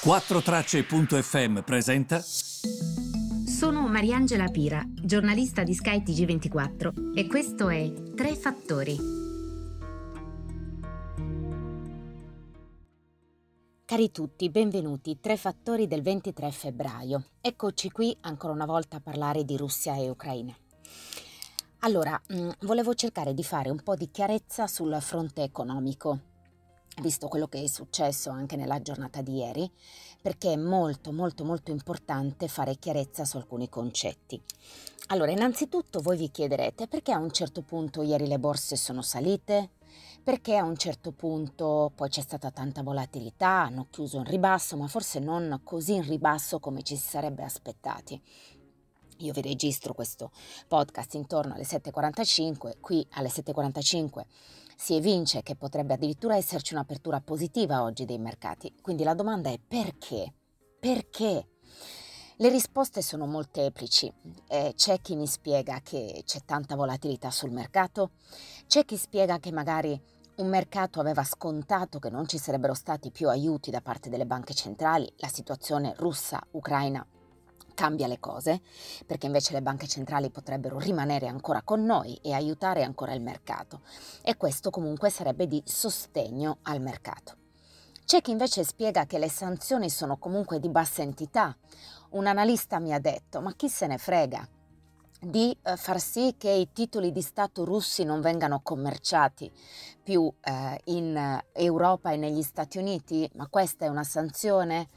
4Tracce.fm presenta. Sono Mariangela Pira, giornalista di Sky TG24 e questo è Tre Fattori. Cari tutti, benvenuti. Tre fattori del 23 febbraio. Eccoci qui ancora una volta a parlare di Russia e Ucraina. Allora, mm, volevo cercare di fare un po' di chiarezza sul fronte economico visto quello che è successo anche nella giornata di ieri, perché è molto molto molto importante fare chiarezza su alcuni concetti. Allora, innanzitutto voi vi chiederete perché a un certo punto ieri le borse sono salite, perché a un certo punto poi c'è stata tanta volatilità, hanno chiuso in ribasso, ma forse non così in ribasso come ci si sarebbe aspettati. Io vi registro questo podcast intorno alle 7.45, qui alle 7.45 si evince che potrebbe addirittura esserci un'apertura positiva oggi dei mercati. Quindi la domanda è perché? Perché? Le risposte sono molteplici. Eh, c'è chi mi spiega che c'è tanta volatilità sul mercato, c'è chi spiega che magari un mercato aveva scontato che non ci sarebbero stati più aiuti da parte delle banche centrali, la situazione russa-ucraina cambia le cose, perché invece le banche centrali potrebbero rimanere ancora con noi e aiutare ancora il mercato. E questo comunque sarebbe di sostegno al mercato. C'è chi invece spiega che le sanzioni sono comunque di bassa entità. Un analista mi ha detto, ma chi se ne frega? di eh, far sì che i titoli di Stato russi non vengano commerciati più eh, in Europa e negli Stati Uniti, ma questa è una sanzione?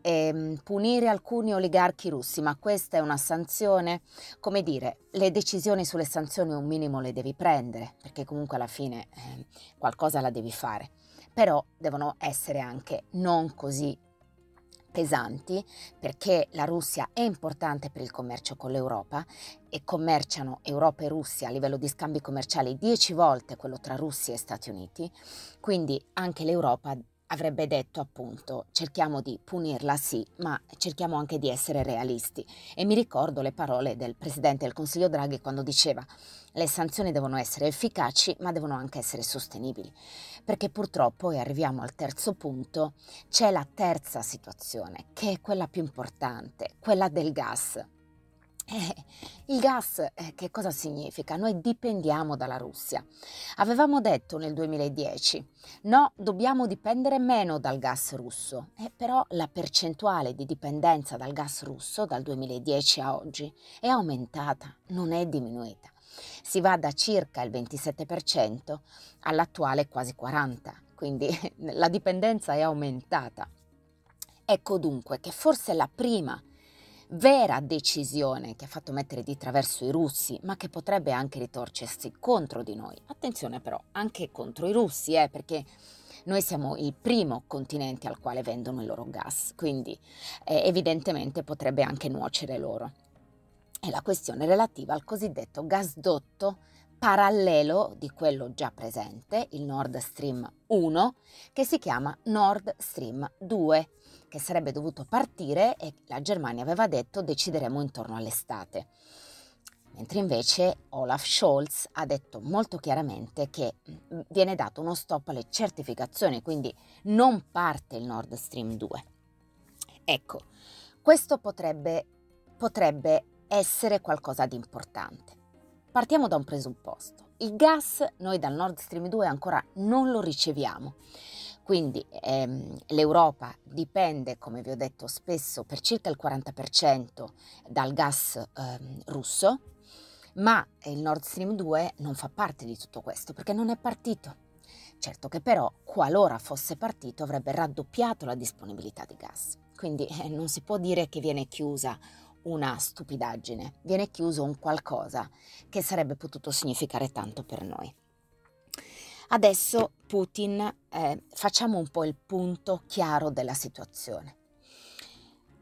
E, ehm, punire alcuni oligarchi russi, ma questa è una sanzione? Come dire, le decisioni sulle sanzioni un minimo le devi prendere, perché comunque alla fine eh, qualcosa la devi fare, però devono essere anche non così pesanti perché la Russia è importante per il commercio con l'Europa e commerciano Europa e Russia a livello di scambi commerciali 10 volte quello tra Russia e Stati Uniti, quindi anche l'Europa avrebbe detto appunto cerchiamo di punirla sì, ma cerchiamo anche di essere realisti. E mi ricordo le parole del Presidente del Consiglio Draghi quando diceva le sanzioni devono essere efficaci ma devono anche essere sostenibili. Perché purtroppo, e arriviamo al terzo punto, c'è la terza situazione, che è quella più importante, quella del gas. Eh, il gas eh, che cosa significa? Noi dipendiamo dalla Russia. Avevamo detto nel 2010 no, dobbiamo dipendere meno dal gas russo, eh, però la percentuale di dipendenza dal gas russo dal 2010 a oggi è aumentata, non è diminuita. Si va da circa il 27% all'attuale quasi 40%, quindi la dipendenza è aumentata. Ecco dunque che forse la prima vera decisione che ha fatto mettere di traverso i russi, ma che potrebbe anche ritorcersi contro di noi. Attenzione però, anche contro i russi, eh, perché noi siamo il primo continente al quale vendono il loro gas, quindi eh, evidentemente potrebbe anche nuocere loro. È la questione relativa al cosiddetto gasdotto parallelo di quello già presente, il Nord Stream 1, che si chiama Nord Stream 2 che sarebbe dovuto partire e la Germania aveva detto decideremo intorno all'estate. Mentre invece Olaf Scholz ha detto molto chiaramente che mm, viene dato uno stop alle certificazioni, quindi non parte il Nord Stream 2. Ecco, questo potrebbe, potrebbe essere qualcosa di importante. Partiamo da un presupposto. Il gas noi dal Nord Stream 2 ancora non lo riceviamo quindi ehm, l'Europa dipende, come vi ho detto spesso, per circa il 40% dal gas ehm, russo, ma il Nord Stream 2 non fa parte di tutto questo perché non è partito. Certo che però, qualora fosse partito, avrebbe raddoppiato la disponibilità di gas. Quindi eh, non si può dire che viene chiusa una stupidaggine, viene chiuso un qualcosa che sarebbe potuto significare tanto per noi. Adesso Putin, eh, facciamo un po' il punto chiaro della situazione.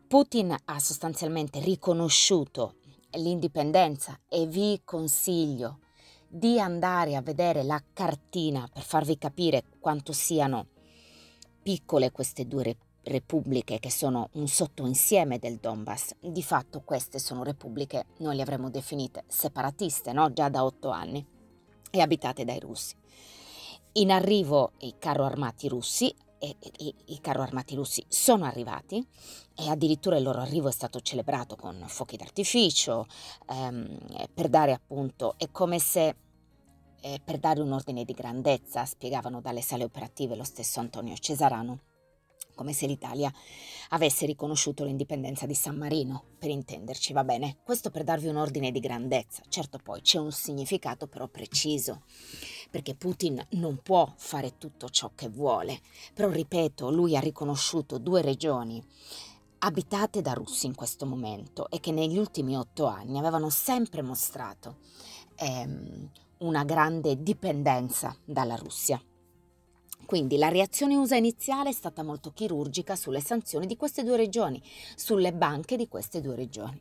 Putin ha sostanzialmente riconosciuto l'indipendenza e vi consiglio di andare a vedere la cartina per farvi capire quanto siano piccole queste due repubbliche che sono un sottoinsieme del Donbass. Di fatto queste sono repubbliche, noi le avremmo definite separatiste, no? già da otto anni, e abitate dai russi. In arrivo i carro armati russi, e, e, i carro armati russi sono arrivati e addirittura il loro arrivo è stato celebrato con fuochi d'artificio ehm, per dare appunto, è come se eh, per dare un ordine di grandezza, spiegavano dalle sale operative lo stesso Antonio Cesarano, come se l'Italia avesse riconosciuto l'indipendenza di San Marino, per intenderci, va bene? Questo per darvi un ordine di grandezza. Certo poi c'è un significato però preciso, perché Putin non può fare tutto ciò che vuole, però ripeto, lui ha riconosciuto due regioni abitate da russi in questo momento e che negli ultimi otto anni avevano sempre mostrato ehm, una grande dipendenza dalla Russia. Quindi la reazione USA iniziale è stata molto chirurgica sulle sanzioni di queste due regioni, sulle banche di queste due regioni.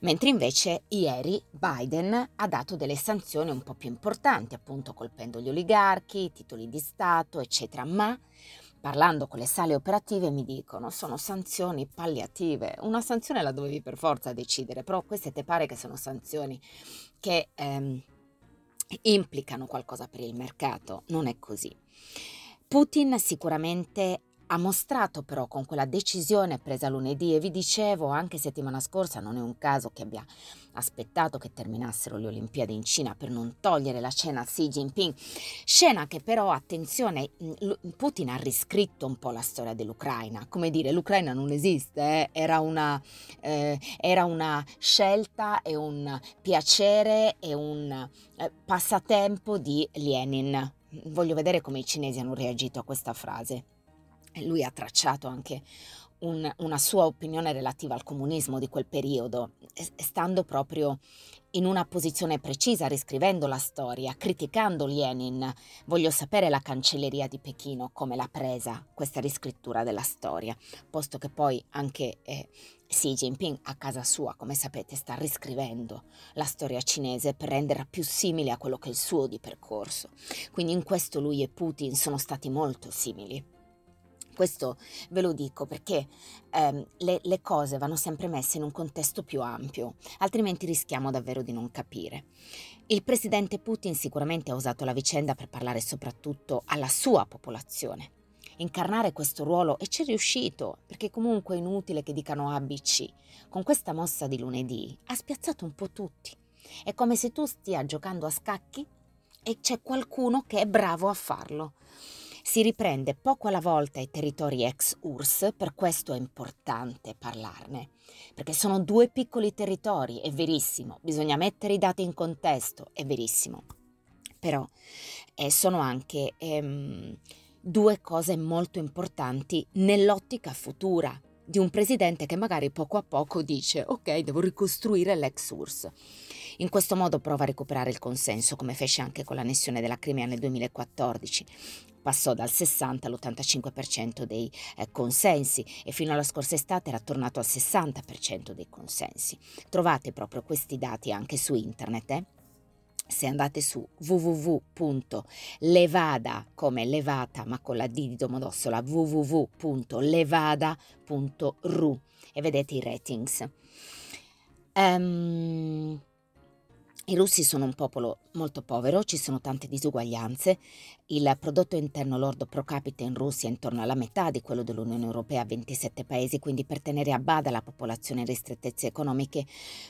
Mentre invece ieri Biden ha dato delle sanzioni un po' più importanti, appunto colpendo gli oligarchi, i titoli di Stato, eccetera, ma parlando con le sale operative mi dicono sono sanzioni palliative. Una sanzione la dovevi per forza decidere, però queste te pare che sono sanzioni che ehm, implicano qualcosa per il mercato. Non è così. Putin sicuramente ha mostrato però con quella decisione presa lunedì e vi dicevo anche settimana scorsa non è un caso che abbia aspettato che terminassero le Olimpiadi in Cina per non togliere la scena a Xi Jinping, scena che però attenzione Putin ha riscritto un po' la storia dell'Ucraina, come dire l'Ucraina non esiste, eh? era, una, eh, era, una, scelta e un piacere e un eh, passatempo di Lenin. Voglio vedere come i cinesi hanno reagito a questa frase lui ha tracciato anche un, una sua opinione relativa al comunismo di quel periodo, stando proprio in una posizione precisa, riscrivendo la storia, criticando Lenin. Voglio sapere la cancelleria di Pechino come l'ha presa questa riscrittura della storia, posto che poi anche eh, Xi Jinping a casa sua, come sapete, sta riscrivendo la storia cinese per renderla più simile a quello che è il suo di percorso. Quindi in questo lui e Putin sono stati molto simili. Questo ve lo dico perché ehm, le, le cose vanno sempre messe in un contesto più ampio, altrimenti rischiamo davvero di non capire. Il presidente Putin sicuramente ha usato la vicenda per parlare soprattutto alla sua popolazione incarnare questo ruolo e ci è riuscito, perché comunque è inutile che dicano ABC. Con questa mossa di lunedì ha spiazzato un po' tutti. È come se tu stia giocando a scacchi e c'è qualcuno che è bravo a farlo. Si riprende poco alla volta i territori ex URSS, per questo è importante parlarne, perché sono due piccoli territori, è verissimo, bisogna mettere i dati in contesto, è verissimo, però eh, sono anche ehm, due cose molto importanti nell'ottica futura di un presidente che magari poco a poco dice ok, devo ricostruire l'ex URSS. In questo modo prova a recuperare il consenso, come fece anche con l'annessione della Crimea nel 2014 passò dal 60 all'85% dei eh, consensi e fino alla scorsa estate era tornato al 60% dei consensi. Trovate proprio questi dati anche su internet. Eh? Se andate su www.levada, come levata ma con la D di Domodossola, www.levada.ru e vedete i ratings. Um, i russi sono un popolo molto povero, ci sono tante disuguaglianze, il prodotto interno lordo pro capite in Russia è intorno alla metà di quello dell'Unione Europea, 27 paesi, quindi per tenere a bada la popolazione in ristrettezze economiche,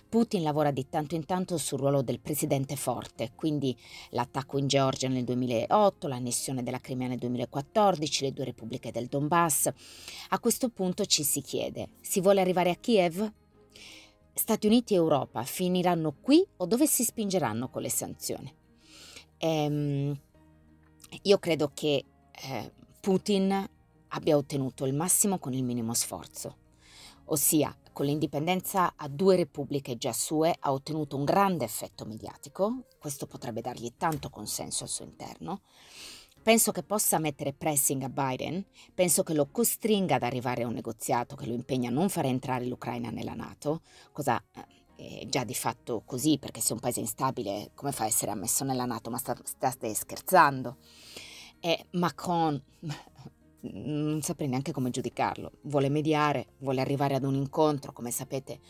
Putin lavora di tanto in tanto sul ruolo del presidente forte, quindi l'attacco in Georgia nel 2008, l'annessione della Crimea nel 2014, le due repubbliche del Donbass. A questo punto ci si chiede, si vuole arrivare a Kiev? Stati Uniti e Europa finiranno qui o dove si spingeranno con le sanzioni? Ehm, io credo che eh, Putin abbia ottenuto il massimo con il minimo sforzo, ossia con l'indipendenza a due repubbliche già sue ha ottenuto un grande effetto mediatico, questo potrebbe dargli tanto consenso al suo interno, Penso che possa mettere pressing a Biden, penso che lo costringa ad arrivare a un negoziato che lo impegna a non fare entrare l'Ucraina nella Nato, cosa eh, è già di fatto così perché se un paese instabile come fa a essere ammesso nella Nato? Ma sta, state scherzando. E Macron non saprei neanche come giudicarlo, vuole mediare, vuole arrivare ad un incontro, come sapete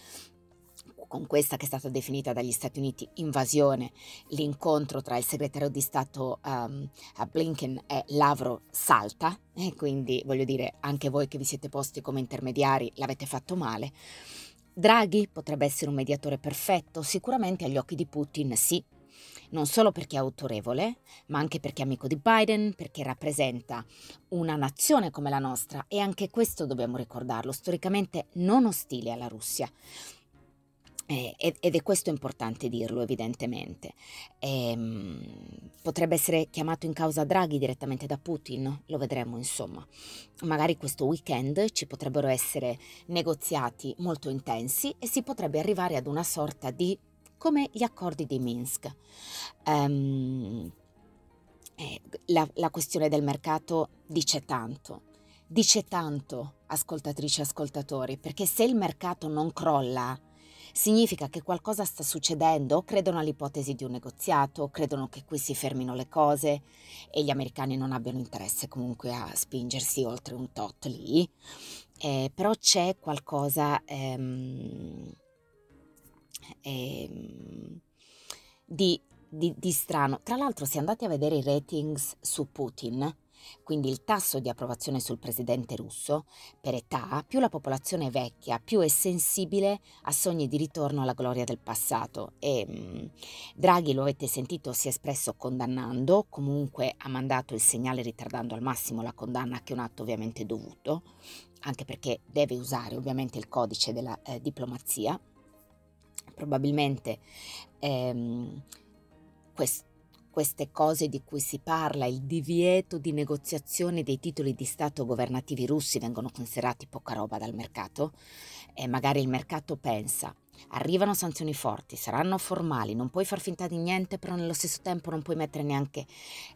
con questa che è stata definita dagli Stati Uniti invasione, l'incontro tra il segretario di Stato um, Blinken e Lavrov salta, e quindi voglio dire anche voi che vi siete posti come intermediari l'avete fatto male. Draghi potrebbe essere un mediatore perfetto, sicuramente agli occhi di Putin sì, non solo perché è autorevole, ma anche perché è amico di Biden, perché rappresenta una nazione come la nostra e anche questo dobbiamo ricordarlo, storicamente non ostile alla Russia. Eh, ed è questo importante dirlo evidentemente. Eh, potrebbe essere chiamato in causa Draghi direttamente da Putin, lo vedremo insomma. Magari questo weekend ci potrebbero essere negoziati molto intensi e si potrebbe arrivare ad una sorta di come gli accordi di Minsk. Um, eh, la, la questione del mercato dice tanto, dice tanto, ascoltatrici e ascoltatori, perché se il mercato non crolla, significa che qualcosa sta succedendo, credono all'ipotesi di un negoziato, credono che qui si fermino le cose e gli americani non abbiano interesse comunque a spingersi oltre un tot lì, eh, però c'è qualcosa... Ehm, ehm, di, di, di strano. Tra l'altro, se andate a vedere i ratings su Putin, quindi il tasso di approvazione sul presidente russo, per età, più la popolazione è vecchia, più è sensibile a sogni di ritorno alla gloria del passato. E mm, Draghi, lo avete sentito, si è espresso condannando, comunque ha mandato il segnale ritardando al massimo la condanna, che è un atto ovviamente dovuto, anche perché deve usare ovviamente il codice della eh, diplomazia probabilmente ehm, quest- queste cose di cui si parla, il divieto di negoziazione dei titoli di Stato governativi russi vengono considerati poca roba dal mercato e magari il mercato pensa Arrivano sanzioni forti, saranno formali, non puoi far finta di niente, però nello stesso tempo non puoi mettere neanche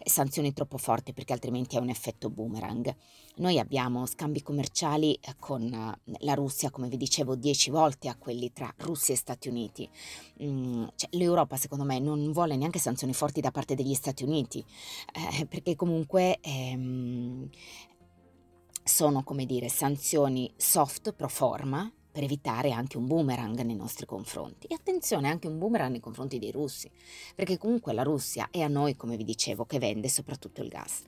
sanzioni troppo forti perché altrimenti è un effetto boomerang. Noi abbiamo scambi commerciali eh, con eh, la Russia, come vi dicevo, dieci volte a quelli tra Russia e Stati Uniti. Mm, cioè, L'Europa, secondo me, non vuole neanche sanzioni forti da parte degli Stati Uniti, eh, perché comunque ehm, sono, come dire, sanzioni soft pro forma per evitare anche un boomerang nei nostri confronti. E attenzione anche un boomerang nei confronti dei russi, perché comunque la Russia è a noi, come vi dicevo, che vende soprattutto il gas.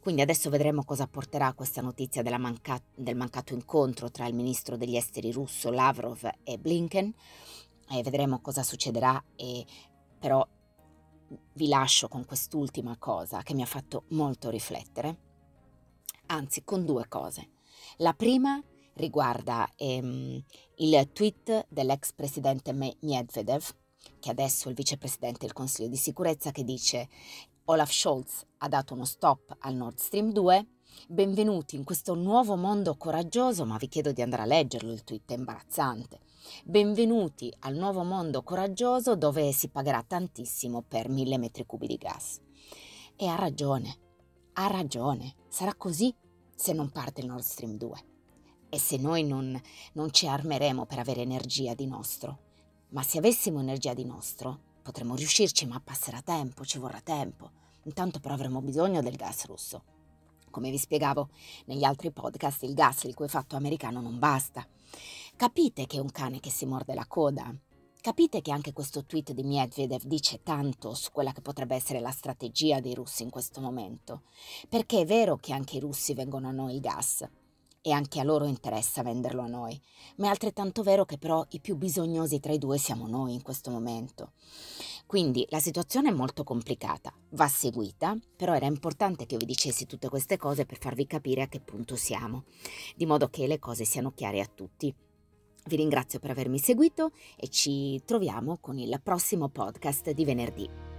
Quindi adesso vedremo cosa porterà questa notizia manca- del mancato incontro tra il ministro degli esteri russo Lavrov e Blinken e vedremo cosa succederà e però vi lascio con quest'ultima cosa che mi ha fatto molto riflettere, anzi con due cose. La prima è riguarda ehm, il tweet dell'ex presidente Medvedev, che adesso è il vicepresidente del Consiglio di sicurezza, che dice Olaf Scholz ha dato uno stop al Nord Stream 2. Benvenuti in questo nuovo mondo coraggioso, ma vi chiedo di andare a leggerlo, il tweet è imbarazzante. Benvenuti al nuovo mondo coraggioso dove si pagherà tantissimo per mille metri cubi di gas. E ha ragione, ha ragione, sarà così se non parte il Nord Stream 2 e se noi non, non ci armeremo per avere energia di nostro. Ma se avessimo energia di nostro, potremmo riuscirci, ma passerà tempo, ci vorrà tempo. Intanto però avremo bisogno del gas russo. Come vi spiegavo negli altri podcast, il gas il cui fatto americano non basta. Capite che è un cane che si morde la coda? Capite che anche questo tweet di Medvedev dice tanto su quella che potrebbe essere la strategia dei russi in questo momento? Perché è vero che anche i russi vengono a noi il gas, e anche a loro interessa venderlo a noi, ma è altrettanto vero che però i più bisognosi tra i due siamo noi in questo momento. Quindi la situazione è molto complicata, va seguita, però era importante che io vi dicessi tutte queste cose per farvi capire a che punto siamo, di modo che le cose siano chiare a tutti. Vi ringrazio per avermi seguito e ci troviamo con il prossimo podcast di venerdì.